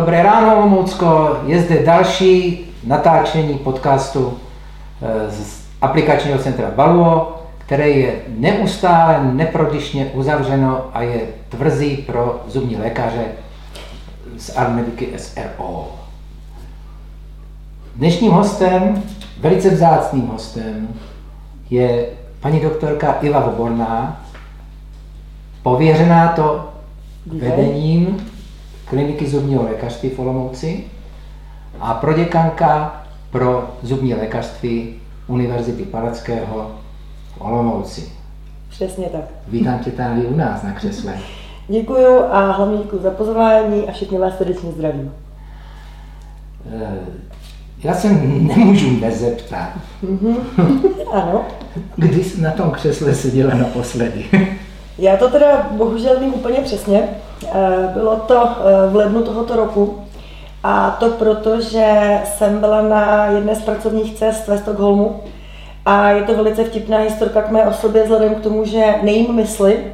Dobré ráno, Olomoucko. Je zde další natáčení podcastu eh, z aplikačního centra Valuo, které je neustále neprodyšně uzavřeno a je tvrzí pro zubní lékaře z Armediky SRO. Dnešním hostem, velice vzácným hostem, je paní doktorka Iva Voborná, pověřená to vedením kliniky zubního lékařství v Olomouci a proděkanka pro zubní lékařství Univerzity Palackého v Olomouci. Přesně tak. Vítám tě tady u nás na křesle. Děkuju a hlavně děkuji za pozvání a všichni vás srdečně zdravím. Eh, Já se nemůžu nezeptat, Mhm. ano. kdy jsi na tom křesle seděla naposledy. Já to teda bohužel vím úplně přesně. Eh, Bylo to eh, v lednu tohoto roku. A to proto, že jsem byla na jedné z pracovních cest ve Stockholmu. A je to velice vtipná historka k mé osobě, vzhledem k tomu, že nejím mysli.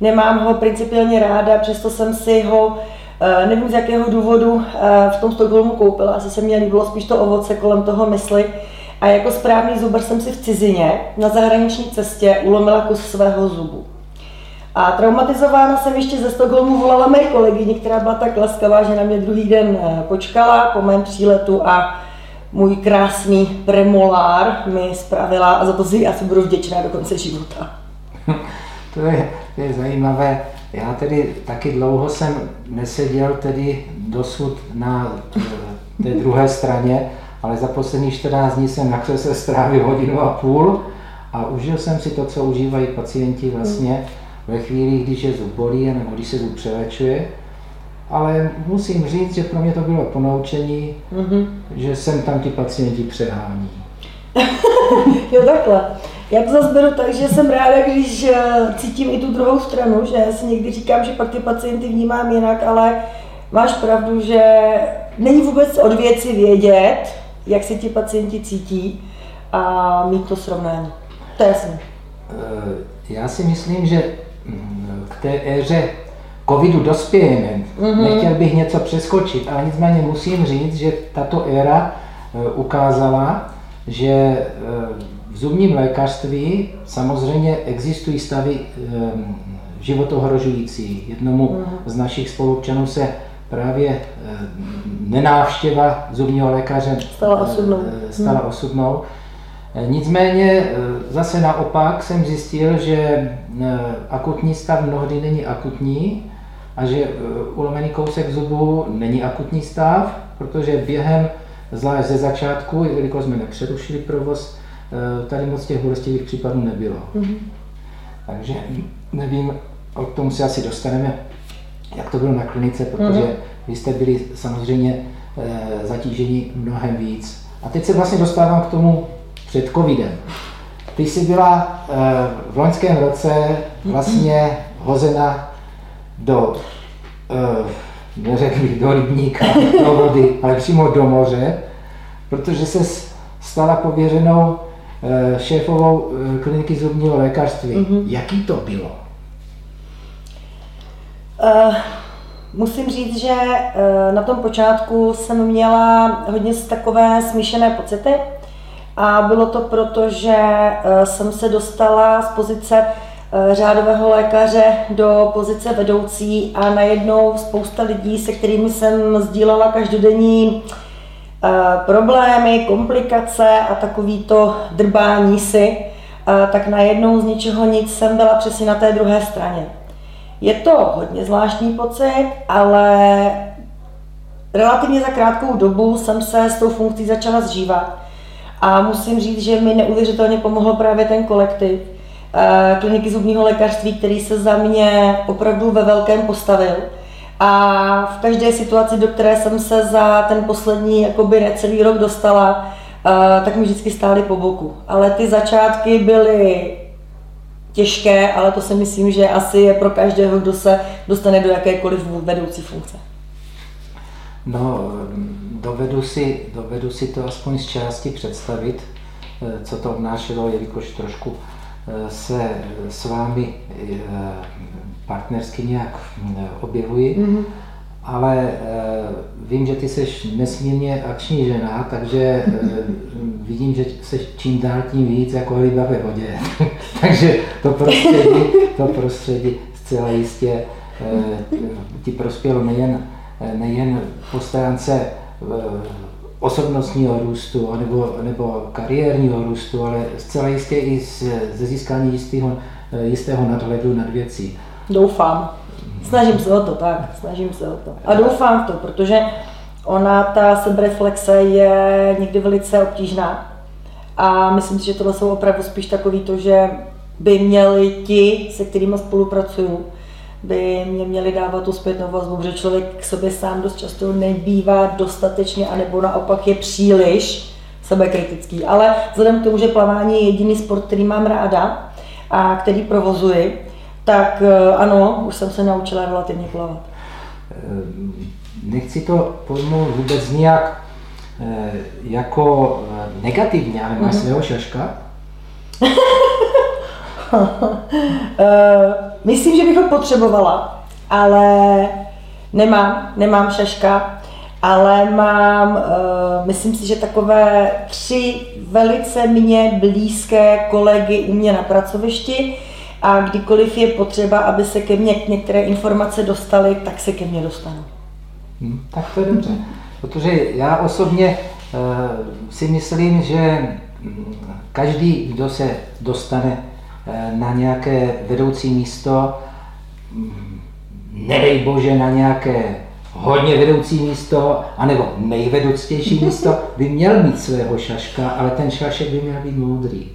Nemám ho principiálně ráda, přesto jsem si ho, eh, nevím z jakého důvodu, v tom Stockholmu koupila. Asi se mě líbilo spíš to ovoce kolem toho mysli. A jako správný zubař jsem si v cizině na zahraniční cestě ulomila kus svého zubu. A traumatizována jsem ještě ze Stockholmu volala mé kolegyni, která byla tak laskavá, že na mě druhý den eh, počkala po mém příletu a můj krásný premolár mi spravila a za to si asi budu vděčná do konce života. To je, to je zajímavé. Já tedy taky dlouho jsem neseděl tedy dosud na eh, té druhé straně, ale za poslední 14 dní jsem na křesle strávil hodinu a půl a užil jsem si to, co užívají pacienti vlastně ve chvíli, když je zub bolí nebo když se zub přelečuje. Ale musím říct, že pro mě to bylo ponaučení, Mhm. že sem tam ti pacienti přehání. Jo, takhle. Já to zase beru tak, že jsem ráda, když eh, cítím i tu druhou stranu, že si někdy říkám, že pak ty pacienty vnímám jinak, ale máš pravdu, že není vůbec od věci vědět, jak se ti pacienti cítí a mít to srovnání. To je jasné. Eh, Já si myslím, že k té éře covidu dospějeme. Mhm. Nechtěl bych něco přeskočit, ale nicméně musím říct, že tato éra eh, ukázala, že eh, v zubním lékařství samozřejmě existují stavy eh, životohrožující. Jednomu Mhm. z našich spoluobčanů se právě nenávštěva zubního lékaře Stala osudnou. stala osudnou. Eh, Nicméně eh, zase naopak jsem zjistil, že eh, akutní stav mnohdy není akutní a že eh, ulomený kousek zubu není akutní stav, protože během, zvlášť ze začátku, jelikož jsme nepřerušili provoz, tady moc těch bolestivých případů nebylo. Mhm. Takže nevím, o tom se asi dostaneme, jak to bylo na klinice, protože Mhm. vy jste byli samozřejmě zatíženi mnohem víc. A teď se vlastně dostávám k tomu před covidem. Ty jsi byla eh, v loňském roce vlastně hozena do, eh, neřekl bych do rybníka, do vody, ale přímo do moře, protože se stala pověřenou eh, šéfovou kliniky zubního lékařství. Mhm. Jaký to bylo? Uh, musím říct, že na tom počátku jsem měla hodně takové smíšené pocity a bylo to proto, že uh, jsem se dostala z pozice uh, řádového lékaře do pozice vedoucí a najednou spousta lidí, se kterými jsem sdílela každodenní uh, problémy, komplikace a takový to drbání si, tak najednou z ničeho nic jsem byla přesně na té druhé straně. Je to hodně zvláštní pocit, ale relativně za krátkou dobu jsem se s tou funkcí začala zžívat. A musím říct, že mi neuvěřitelně pomohl právě ten kolektiv eh, kliniky zubního lékařství, který se za mě opravdu ve velkém postavil. A v každé situaci, do které jsem se za ten poslední jakoby necelý rok dostala, eh, tak mi vždycky stáli po boku. Ale ty začátky byly těžké, ale to si myslím, že asi je pro každého, kdo se dostane do jakékoliv vedoucí funkce. No, dovedu si, dovedu si to aspoň z části představit, eh, co to obnášelo, jelikož trošku eh, se s vámi eh, partnersky nějak eh, objevuji. Mhm. ale vím, že ty jsi nesmírně akční žena, takže vidím, že jsi čím dál tím víc jako ryba ve vodě. takže to prostředí, to prostředí zcela jistě ti prospělo nejen, nejen po stránce osobnostního růstu nebo, nebo kariérního růstu, ale zcela jistě i ze získání jistého, jistého nadhledu nad věcí. Doufám. Snažím se o to, tak, snažím se o to. A doufám v to, protože ona, ta sebereflexe je někdy velice obtížná. A myslím si, že tohle jsou opravdu spíš takový to, že by měli ti, se kterými spolupracuju, by mě měli dávat tu zpětnou vazbu, protože člověk k sobě sám dost často nebývá dostatečně, anebo naopak je příliš sebekritický. Ale vzhledem k tomu, že plavání je jediný sport, který mám ráda a který provozuji, tak eh, ano, už jsem se naučila relativně plavat. Eh, nechci to pojmout vůbec nějak eh, jako negativně, ale máš mm-hmm. svého šaška? Myslím, že bych ho potřebovala, ale nemám, nemám šaška, ale mám, myslím si, že takové tři velice mě blízké kolegy u mě na pracovišti, a kdykoliv je potřeba, aby se ke mně některé informace dostaly, tak se ke mně dostanou. Hmm, tak to je dobře, protože já osobně uh, si myslím, že hm, každý, kdo se dostane uh, na nějaké vedoucí místo, hm, nedej bože na nějaké hodně vedoucí místo, anebo nejvedouctější místo, by měl mít svého šaška, ale ten šašek by měl být moudrý.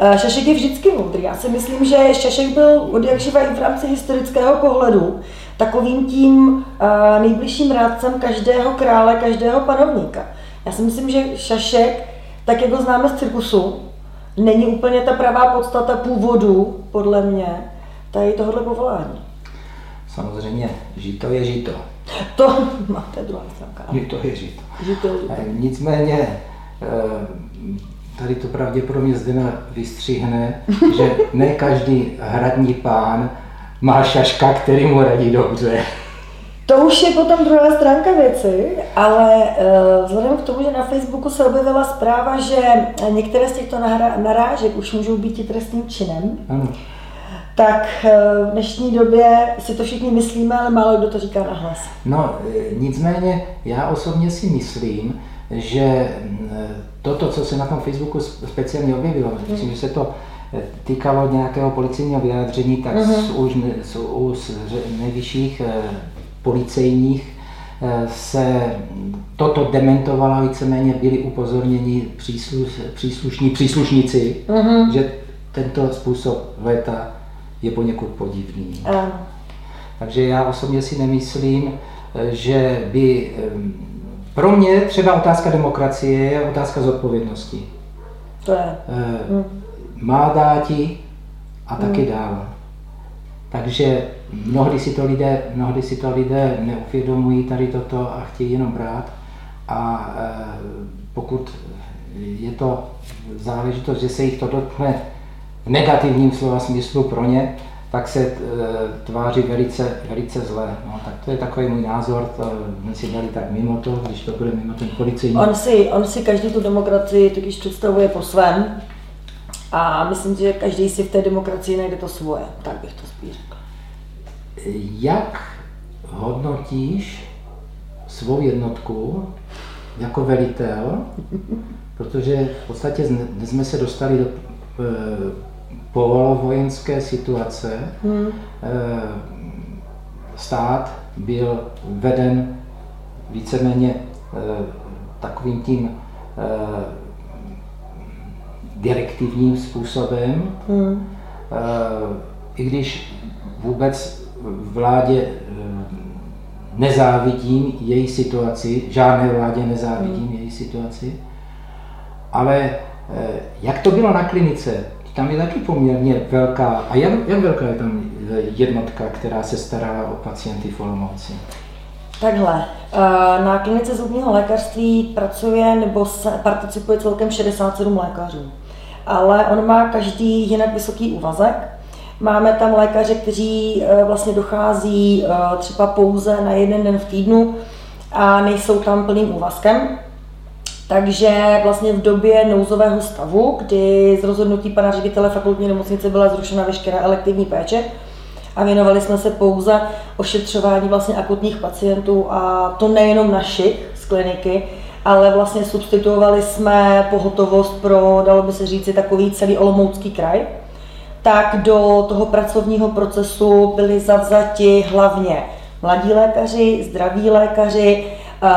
Eh, Šašek je vždycky moudrý. Já si myslím, že Šašek byl od jak živa i v rámci historického pohledu takovým tím eh, nejbližším rádcem každého krále, každého panovníka. Já si myslím, že Šašek, tak jak ho známe z cirkusu, není úplně ta pravá podstata původu, podle mě, tady tohohle povolání. Samozřejmě, žito je žito. To, no, to je druhá stránka. Žito je žito. žito, je žito. Eh, nicméně, tady to pravděpodobně Zdena vystřihne, že ne každý hradní pán má šaška, který mu radí dobře. To už je potom druhá stránka věci, ale uh, vzhledem k tomu, že na Facebooku se objevila zpráva, že některé z těchto narážek už můžou být trestným činem, ano. tak uh, v dnešní době si to všichni myslíme, ale málo kdo to říká nahlas. No, e, nicméně já osobně si myslím, že toto, co se na tom Facebooku speciálně objevilo, mm. myslím, že se to eh, týkalo nějakého policijního vyjádření, tak mm-hmm. z, už, z, z nejvyšších eh, policejních eh, se toto dementovalo, víceméně byli upozorněni přísluš, příslušní příslušníci, mm-hmm. že tento způsob léta je poněkud podivný. Mm. Takže já osobně si nemyslím, že by pro mě třeba otázka demokracie je otázka zodpovědnosti. To je. Hmm. Má dáti a taky hmm. dál. Takže mnohdy si to lidé, mnohdy si to lidé neuvědomují tady toto a chtějí jenom brát. A eh, pokud je to záležitost, že se jich to dotkne v negativním slova smyslu pro ně, tak se eh, tváří velice, velice zle. No, tak to je takový můj názor, to jsme si dali tak mimo to, když to bude mimo ten policejní. On si, on si každý tu demokracii totiž představuje po svém a myslím, že každý si v té demokracii najde to svoje, tak bych to spíš řekl. Jak hodnotíš svou jednotku jako velitel, protože v podstatě dnes jsme se dostali do eh, vojenské situace hmm. Eh, stát byl veden víceméně eh, takovým tím direktivním způsobem, hmm. i když vůbec vládě nezávidím její situaci, žádné vládě nezávidím hmm. její situaci, ale jak to bylo na klinice, tam je taky poměrně velká, a jak, jak velká je tam jednotka, která se stará o pacienty v Olomouci? Takhle, eh, na klinice zubního lékařství pracuje nebo se participuje celkem 67 lékařů, ale on má každý jinak vysoký úvazek Máme tam lékaře, kteří eh, vlastně dochází eh, třeba pouze na jeden den v týdnu a nejsou tam plným úvazkem. Takže vlastně v době nouzového stavu, kdy z rozhodnutí pana ředitele fakultní nemocnice byla zrušena veškerá elektivní péče a věnovali jsme se pouze ošetřování vlastně akutních pacientů a to nejenom našich z kliniky, ale vlastně substituovali jsme pohotovost pro, dalo by se říci, takový celý Olomoucký kraj, tak do toho pracovního procesu byli zavzati hlavně mladí lékaři, zdraví lékaři,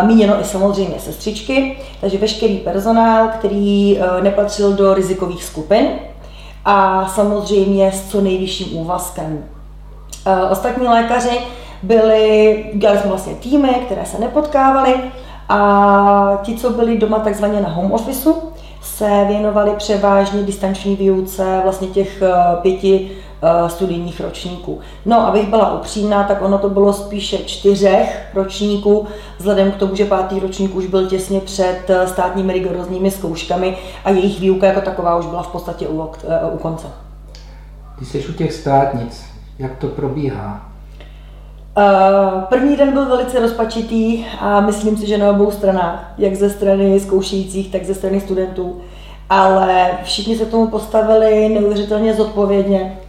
míněno i samozřejmě sestřičky, takže veškerý personál, který e, nepatřil do rizikových skupin a samozřejmě s co nejvyšším úvazkem. E, ostatní lékaři byli, dělali jsme vlastně týmy, které se nepotkávaly a ti, co byli doma takzvaně na home officeu, se věnovali převážně distanční výuce vlastně těch eh, pěti eh, studijních ročníků. No, abych byla upřímná, tak ono to bylo spíše čtyřech ročníků, vzhledem k tomu, že pátý ročník už byl těsně před eh, státními rigorózními zkouškami a jejich výuka jako taková už byla v podstatě u, u konce. Ty jsi u těch státnic, jak to probíhá? Uh, první den byl velice rozpačitý a myslím si, že na obou stranách, jak ze strany zkoušejících, tak ze strany studentů. Ale všichni se tomu postavili neuvěřitelně zodpovědně.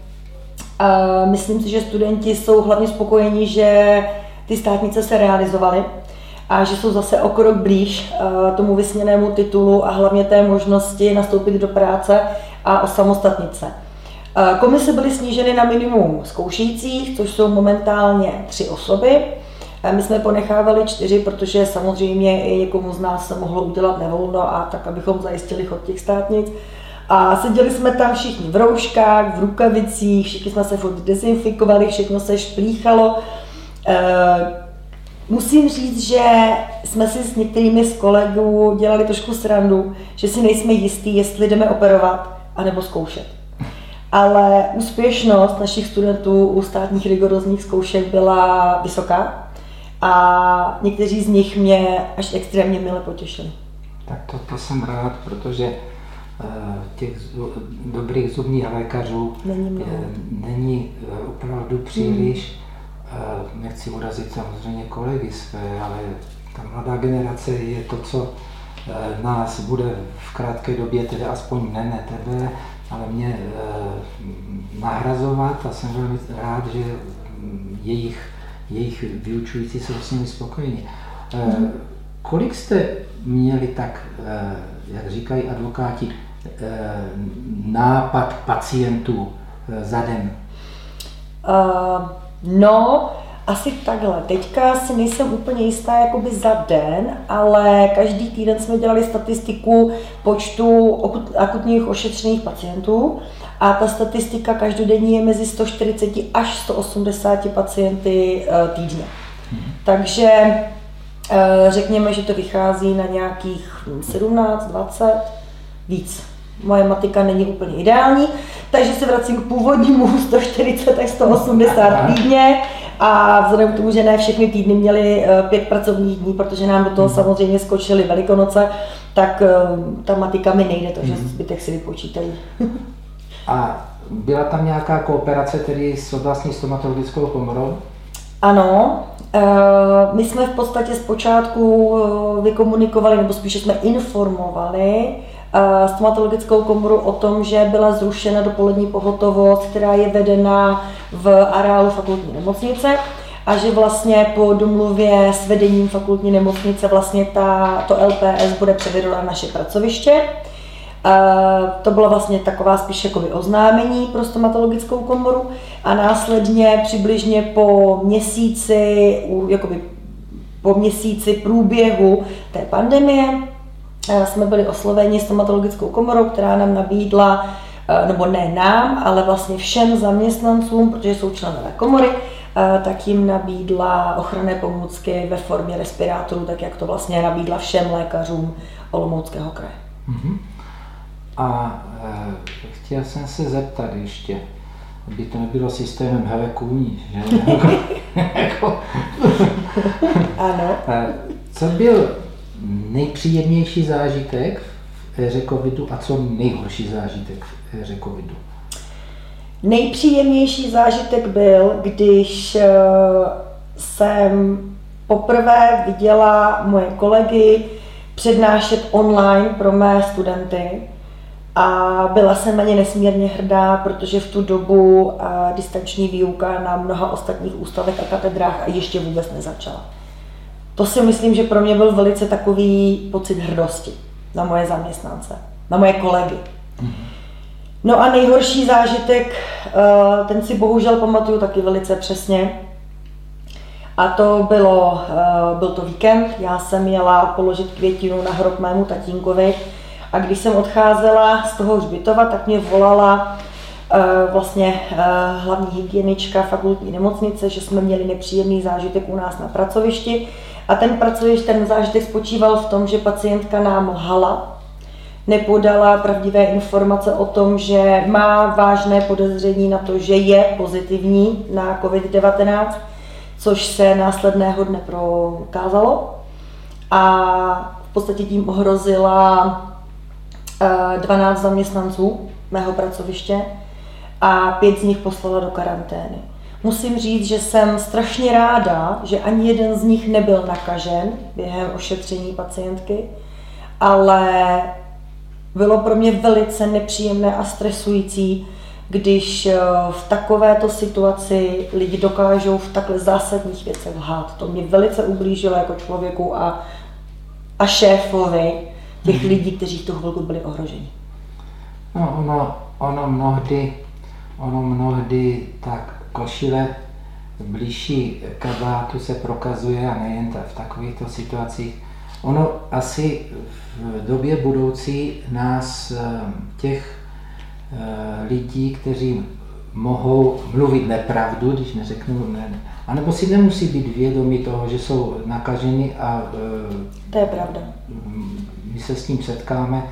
Uh, myslím si, že studenti jsou hlavně spokojení, že ty státnice se realizovaly a že jsou zase o krok blíž uh, tomu vysněnému titulu a hlavně té možnosti nastoupit do práce a osamostatnit se. Komise byly sníženy na minimum zkoušejících, což jsou momentálně tři osoby. My jsme ponechávali čtyři, protože samozřejmě i někomu z nás se mohlo udělat nevolno a tak, abychom zajistili chod těch státnic. A seděli jsme tam všichni v rouškách, v rukavicích, všichni jsme se furt dezinfikovali, všechno se šplíchalo. E, musím říct, že jsme si s některými z kolegů dělali trošku srandu, že si nejsme jistí, jestli jdeme operovat anebo zkoušet ale úspěšnost našich studentů u státních rigorózních zkoušek byla vysoká a někteří z nich mě až extrémně mile potěšili. Tak to, to jsem rád, protože uh, těch dobrých zubních lékařů není, je, není uh, opravdu příliš. Hmm. Nechci urazit samozřejmě kolegy své, ale ta mladá generace je to, co nás bude v krátké době, tedy aspoň ne, ne tebe, ale mě eh, nahrazovat a jsem velmi rád, že jejich, jejich vyučující jsou s nimi spokojeni. Mm. Kolik jste měli tak, eh, jak říkají advokáti, nápad pacientů za den? Uh, no, asi takhle. Teďka si nejsem úplně jistá jakoby za den, ale každý týden jsme dělali statistiku počtu akutních ošetřených pacientů a ta statistika každodenní je mezi 140 až 180 pacienty eh, týdně. Hmm. Takže eh, řekněme, že to vychází na nějakých 17, 20, víc. Moje matika není úplně ideální, takže se vracím k původnímu 140 až 180 týdně. A vzhledem k tomu, že ne všechny týdny měly eh, pět pracovních dní, protože nám do toho mm. samozřejmě skočily velikonoce, tak eh, ta matika mi nejde, takže mm. zbytek si vypočítají. A byla tam nějaká kooperace tedy s oblastní stomatologickou komorou? Ano, eh, my jsme v podstatě zpočátku vykomunikovali, nebo spíše jsme informovali stomatologickou komoru o tom, že byla zrušena dopolední pohotovost, která je vedena v areálu fakultní nemocnice a že vlastně po domluvě s vedením fakultní nemocnice vlastně ta, to LPS bude převedeno na naše pracoviště. To bylo vlastně taková spíš jako oznámení pro stomatologickou komoru a následně přibližně po měsíci, jakoby po měsíci průběhu té pandemie jsme byli osloveni stomatologickou komorou, která nám nabídla, eh, nebo ne nám, ale vlastně všem zaměstnancům, protože jsou členové komory, eh, tak jim nabídla ochranné pomůcky ve formě respirátorů, tak jak to vlastně nabídla všem lékařům Olomouckého kraje. Uh-huh. A e, chtěl jsem se zeptat ještě, aby to nebylo systémem hele kůní, že? Jako- ano. Co byl nejpříjemnější zážitek v éře covidu a co nejhorší zážitek v éře covidu? Nejpříjemnější zážitek byl, když eh, jsem poprvé viděla moje kolegy přednášet online pro mé studenty a byla jsem na ně nesmírně hrdá, protože v tu dobu a distanční výuka na mnoha ostatních ústavech a katedrách ještě vůbec nezačala. To si myslím, že pro mě byl velice takový pocit hrdosti na moje zaměstnance, na moje kolegy. No a nejhorší zážitek, eh, ten si bohužel pamatuju taky velice přesně. A to bylo, eh, byl to víkend, já jsem měla položit květinu na hrob mému tatínkovi a když jsem odcházela z toho hřbitova, tak mě volala eh, vlastně hlavní hygienička fakultní nemocnice, že jsme měli nepříjemný zážitek u nás na pracovišti a ten pracovišť, ten zážitek spočíval v tom, že pacientka nám lhala, nepodala pravdivé informace o tom, že má vážné podezření na to, že je pozitivní na COVID-19, což se následného dne prokázalo. A v podstatě tím ohrozila 12 eh, zaměstnanců mého pracoviště a pět z nich poslala do karantény. Musím říct, že jsem strašně ráda, že ani jeden z nich nebyl nakažen během ošetření pacientky, ale bylo pro mě velice nepříjemné a stresující, když eh, v takovéto situaci lidi dokážou v takhle zásadních věcech lhát. To mě velice ublížilo jako člověku a, a šéfovi těch hmm. lidí, kteří v tu chvilku byli ohroženi. No, ono, ono mnohdy, ono mnohdy tak košile blížší kabátu se prokazuje a nejen v takovýchto situacích. Ono asi v době budoucí nás eh, těch eh, lidí, kteří mohou mluvit nepravdu, když neřeknu ne, anebo si nemusí být vědomí toho, že jsou nakaženi a to je pravda. My se s tím setkáme,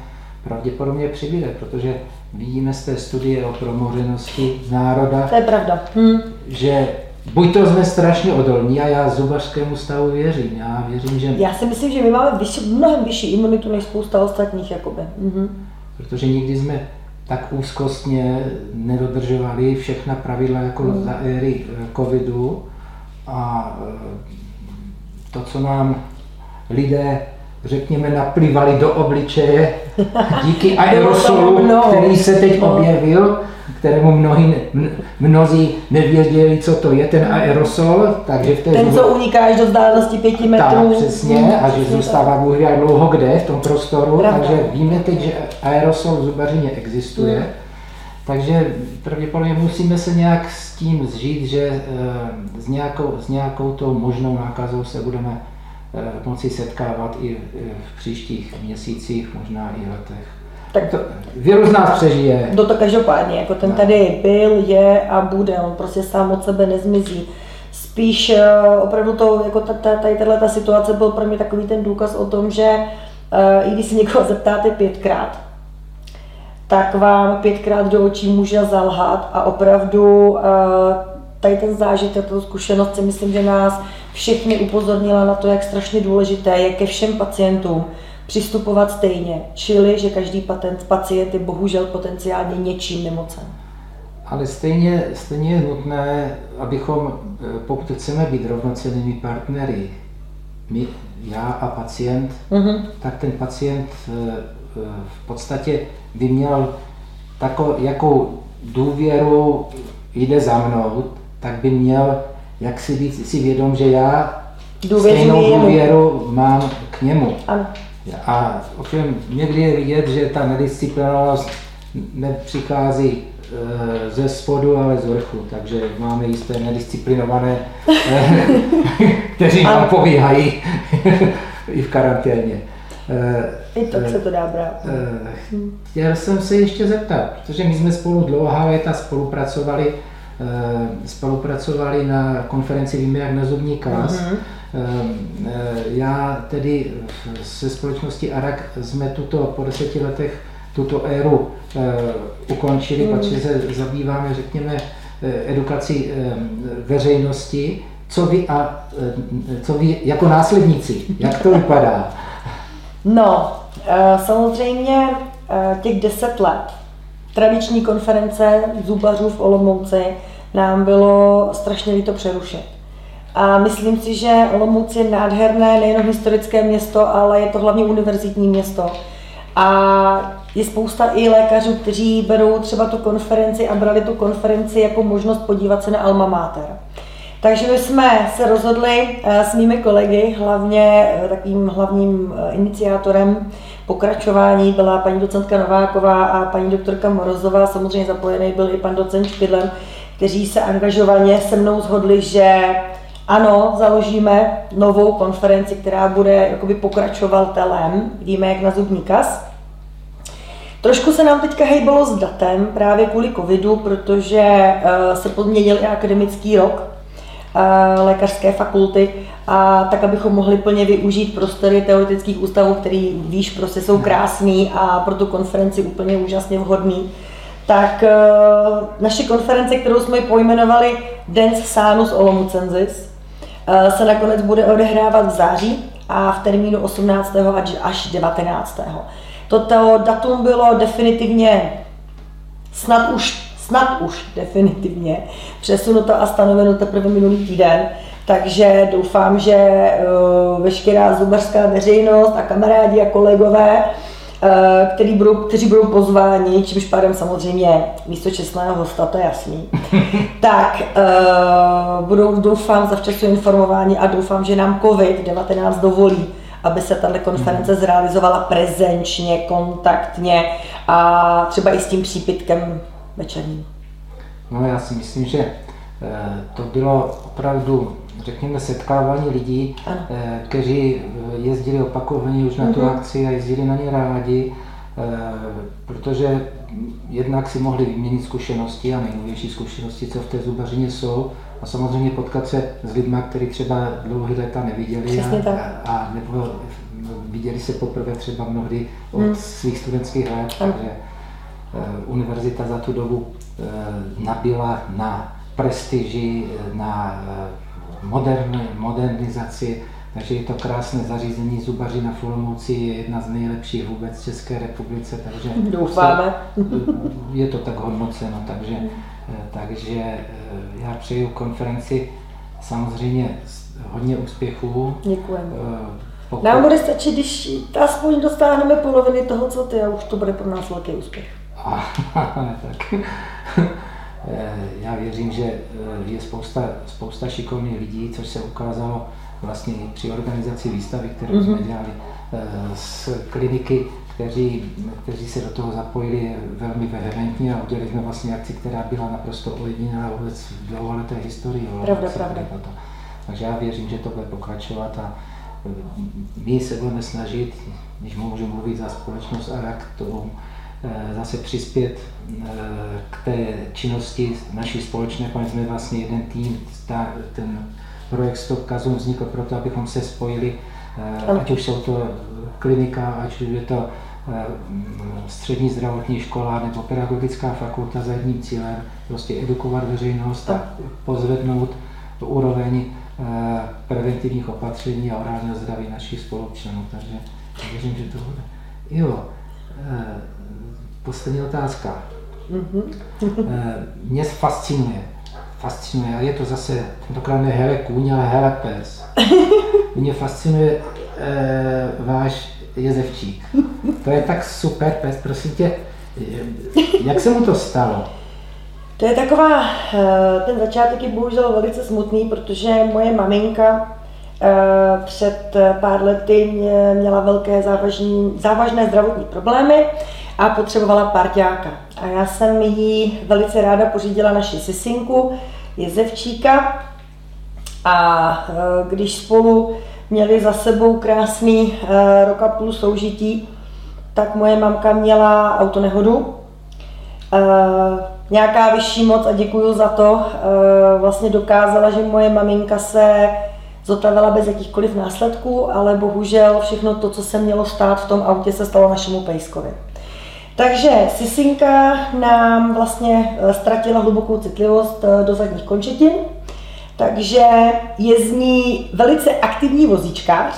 pravděpodobně přibude, protože vidíme z té studie o promořenosti národa, to je pravda. Hm. že buď to jsme strašně odolní a já zubařskému stavu věřím. Já věřím, že... Já si myslím, že my máme vyšší, mnohem vyšší imunitu než spousta ostatních. Jakoby. Mhm. Protože nikdy jsme tak úzkostně nedodržovali všechna pravidla jako mm. za éry eh, covidu a eh, to, co nám lidé řekněme, naplivali do obličeje díky aerosolu, který se teď no. objevil, kterému mnohý, mnozí nevěděli, co to je ten aerosol, takže v té Ten, co uniká až do vzdálenosti pěti metrů. Tak, přesně, a že zůstává Bůh jak dlouho kde v tom prostoru, Pravda. takže víme teď, že aerosol v zubařině existuje. Hmm. Takže pravděpodobně musíme se nějak s tím zžít, že eh, s nějakou, s nějakou tou možnou nákazou se budeme moci setkávat i v příštích měsících, možná i letech. Tak to, virus nás přežije. No to každopádně, jako ten no. tady byl, je a bude, on prostě sám od sebe nezmizí. Spíš eh, opravdu to, jako tady tato situace byl pro mě takový ten důkaz o tom, že eh, i když si někoho zeptáte pětkrát, tak vám pětkrát do očí může zalhat a opravdu tady ten zážitek, tato zkušenost si myslím, že nás všechny upozornila na to, jak strašně důležité je ke všem pacientům přistupovat stejně, čili že každý patent, pacient je bohužel potenciálně něčím nemocen. Ale stejně, stejně je nutné, abychom, eh, pokud chceme být rovnocennými partnery, my, já a pacient, mm-hmm. tak ten pacient eh, eh, v podstatě by měl takovou, jakou důvěru jde za mnou, tak by měl jak si být si vědom, že já Důvěřím stejnou důvěru mám k němu. Ano. A ovšem někdy je vidět, že ta nedisciplinovanost nepřichází e, ze spodu, ale z vrchu. Takže máme jisté nedisciplinované, e, kteří nám povíhají i v karanténě. E, I tak se to dá brát. Chtěl jsem se ještě zeptat, protože my jsme spolu dlouhá léta spolupracovali Eh, spolupracovali na konferenci Víme jak na zubní klas. Mm-hmm. Já tedy se společností ARAK jsme tuto po deseti letech tuto éru ukončili, mm. protože se zabýváme, řekněme, edukací veřejnosti. Co vy, a, co vy jako následníci, jak to vypadá? No, samozřejmě těch deset let tradiční konference zubařů v Olomouci nám bylo strašně líto přerušit. A myslím si, že Olomouc je nádherné nejen historické město, ale je to hlavně univerzitní město. A je spousta i lékařů, kteří berou třeba tu konferenci a brali tu konferenci jako možnost podívat se na Alma Mater. Takže my jsme se rozhodli eh, s mými kolegy, hlavně eh, takovým hlavním eh, iniciátorem pokračování byla paní docentka Nováková a paní doktorka Morozová, samozřejmě zapojený byl i pan docent Špidlem, kteří se angažovaně se mnou zhodli, že ano, založíme novou konferenci, která bude jakoby pokračovatelem, víme jak na zubní kas. Trošku se nám teďka hejbalo s datem právě kvůli covidu, protože se podměnil i akademický rok, lékařské fakulty, a tak, abychom mohli plně využít prostory teoretických ústavů, který víš, prostě jsou krásný a pro tu konferenci úplně úžasně vhodný. Tak e, naše konference, kterou jsme pojmenovali Dance Sanus Olomoucensis, e, se nakonec bude odehrávat v září a v termínu 18. až 19. Toto datum bylo definitivně snad už snad už definitivně přesunuto a stanoveno teprve minulý týden. Takže doufám, že uh, veškerá zubařská veřejnost a kamarádi a kolegové, který budou, kteří budou pozváni, čímž pádem samozřejmě místo čestného hosta, to je jasný, tak uh, budou, doufám, zavčasu informováni a doufám, že nám COVID-19 dovolí, aby se tato konference zrealizovala prezenčně, kontaktně a třeba i s tím přípitkem večerním? No já si myslím, že eh, to bylo opravdu, řekněme, setkávání lidí, ano. Eh, kteří eh, jezdili opakovaně už na tu mm-hmm. akci a jezdili na ně rádi, protože jednak si mohli vyměnit zkušenosti a nejnovější zkušenosti, co v té zubařině jsou, a samozřejmě potkat se s lidmi, kteří třeba dlouhé léta neviděli a, a, a nebo viděli se poprvé třeba mnohdy od hmm. svých studentských let. Takže Eh, univerzita za tu dobu eh, nabila na prestiži, eh, na modern, modernizaci, takže je to krásné zařízení. Zubařina v Olomouci je jedna z nejlepších vůbec v České republice, takže Doufáme. je to tak hodnoceno, takže, takže já přeju konferenci samozřejmě hodně úspěchů. Děkujeme. Pokud... Nám bude stačit, když aspoň dostáhneme poloviny toho, co ty, a už to bude pro nás velký úspěch. Tak eh, já věřím, že eh, je spousta, spousta šikovných lidí, což se ukázalo vlastně i při organizaci výstavy, kterou mm-hmm. jsme mhm. dělali z eh, kliniky, kteří, kteří se do toho zapojili velmi vehementně a udělali jsme vlastně akci, která byla naprosto ojedinělá vůbec v dlouholeté historii. Pravda, pravda. Takže já věřím, že to bude pokračovat a my se budeme snažit, když můžu mluvit za společnost a jak to Eh, zase přispět eh, k té činnosti naší společné, protože jsme vlastně jeden tým, ta, ten projekt Stop Kazum vznikl proto, abychom se spojili, eh, ať už jsou to klinika, ať už je to střední zdravotní škola nebo pedagogická fakulta za jedním cílem, prostě edukovat veřejnost a pozvednout úroveň preventivních opatření a orálního zdraví našich spoluobčanů. Takže věřím, že to bude. Jo, poslední otázka. Mm-hmm. Mě fascinuje, fascinuje, a je to zase tentokrát ne hele kůň, ale hele pes. Mě fascinuje e, váš jezevčík. To je tak super pes, prosím tě, jak se mu to stalo? To je taková, eh, ten začátek je bohužel velice smutný, protože moje maminka eh, před pár lety měla velké závažný, závažné zdravotní problémy a potřebovala parťáka. A já jsem jí velice ráda pořídila naši sisinku, jezevčíka a e, když spolu měli za sebou krásný e, rok a půl soužití, tak moje mamka měla autonehodu. E, nějaká vyšší moc, a děkuju za to, vlastně dokázala, že moje maminka se zotavila bez jakýchkoliv následků, ale bohužel všechno to, co se mělo stát v tom autě, se stalo našemu pejskovi. Takže sisinka nám vlastně eh, ztratila hlubokou citlivost eh, do zadních končetin, takže je z ní velice aktivní vozíčkář,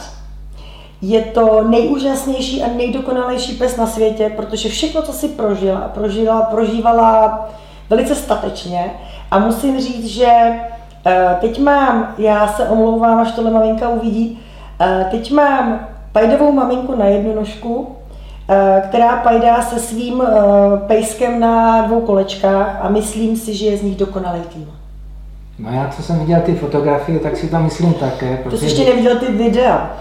je to nejúžasnější a nejdokonalejší pes na světě, protože všechno, co si prožila, prožila, prožívala velice statečně. A musím říct, že eh, teď mám, já se omlouvám, až tohle maminka uvidí, teď mám pajdovou maminku na jednu nožku, která pajdá se svým pejskem na dvou kolečkách a myslím si, že je z nich dokonalý tým. No já, co jsem viděl ty fotografie, tak si to myslím také. To jsi ještě neviděl ty videa.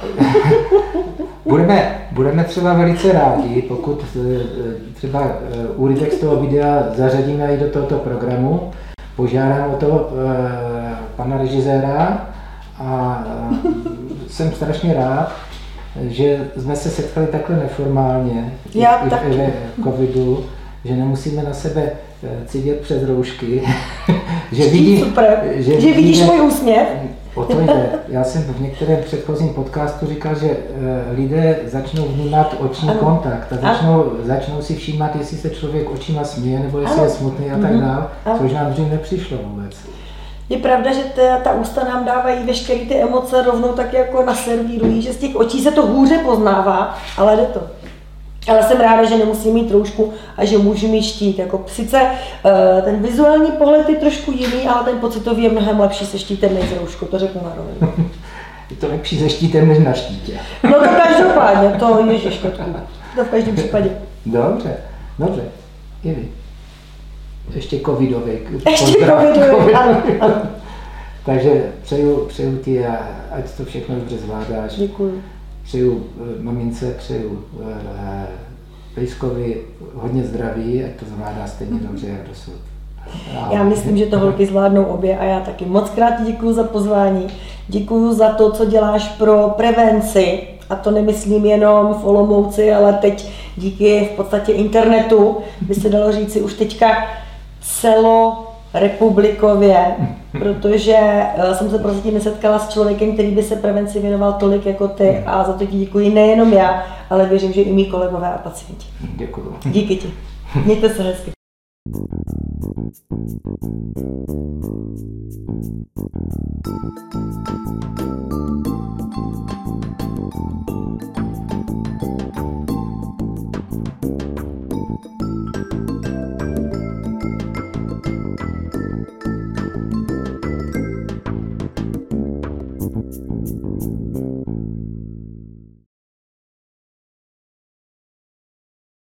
budeme, budeme třeba velice rádi, pokud eh, třeba eh, úrytek z toho videa zařadíme i do tohoto programu. Požádám o to eh, pana režiséra a jsem strašně rád, že jsme se setkali takhle neformálně Já i, taky. ve covidu, že nemusíme na sebe cidět přes roušky. že, vidí, super, že, že vidíš můj úsměv. O to jde. Já jsem v některém předchozím podcastu říkal, že uh, lidé začnou vnímat oční ano. kontakt a začnou, začnou si všímat, jestli se člověk očima směje nebo jestli ano. je smutný a tak mhm. dále, což nám dřív nepřišlo vůbec. Je pravda, že ta, ta ústa nám dávají veškeré ty emoce rovnou tak jako naservírují, že z těch očí se to hůře poznává, ale jde to. Ale jsem ráda, že nemusím mít troušku a že můžu mít štít. Jako, sice uh, ten vizuální pohled je trošku jiný, ale ten pocitový je mnohem lepší se štítem než roušku, to řeknu na rovinu. Je to lepší se štítem než na štítě. No to každopádně, to je škotku. To v každém případě. Dobře, dobře. Ivi. Ještě covidový. Ještě covidový, ano, ano. Takže přeju, přeju ti, ať to všechno dobře zvládáš. Děkuji přeju eh, mamince, přeju eh, Pejskovi hodně zdraví, ať to zvládá stejně dobře, jak dosud. Já myslím, že to holky zvládnou obě a já taky moc krát děkuji za pozvání. Děkuji za to, co děláš pro prevenci a to nemyslím jenom v Olomouci, ale teď díky v podstatě internetu by se dalo říci už teďka celo republikově, protože uh, jsem se prostě nesetkala s člověkem, který by se prevenci věnoval tolik jako ty a za to ti děkuji nejenom já, ale věřím, že i mý kolegové a pacienti. Děkuji. Díky ti. Mějte se hezky. Thank you.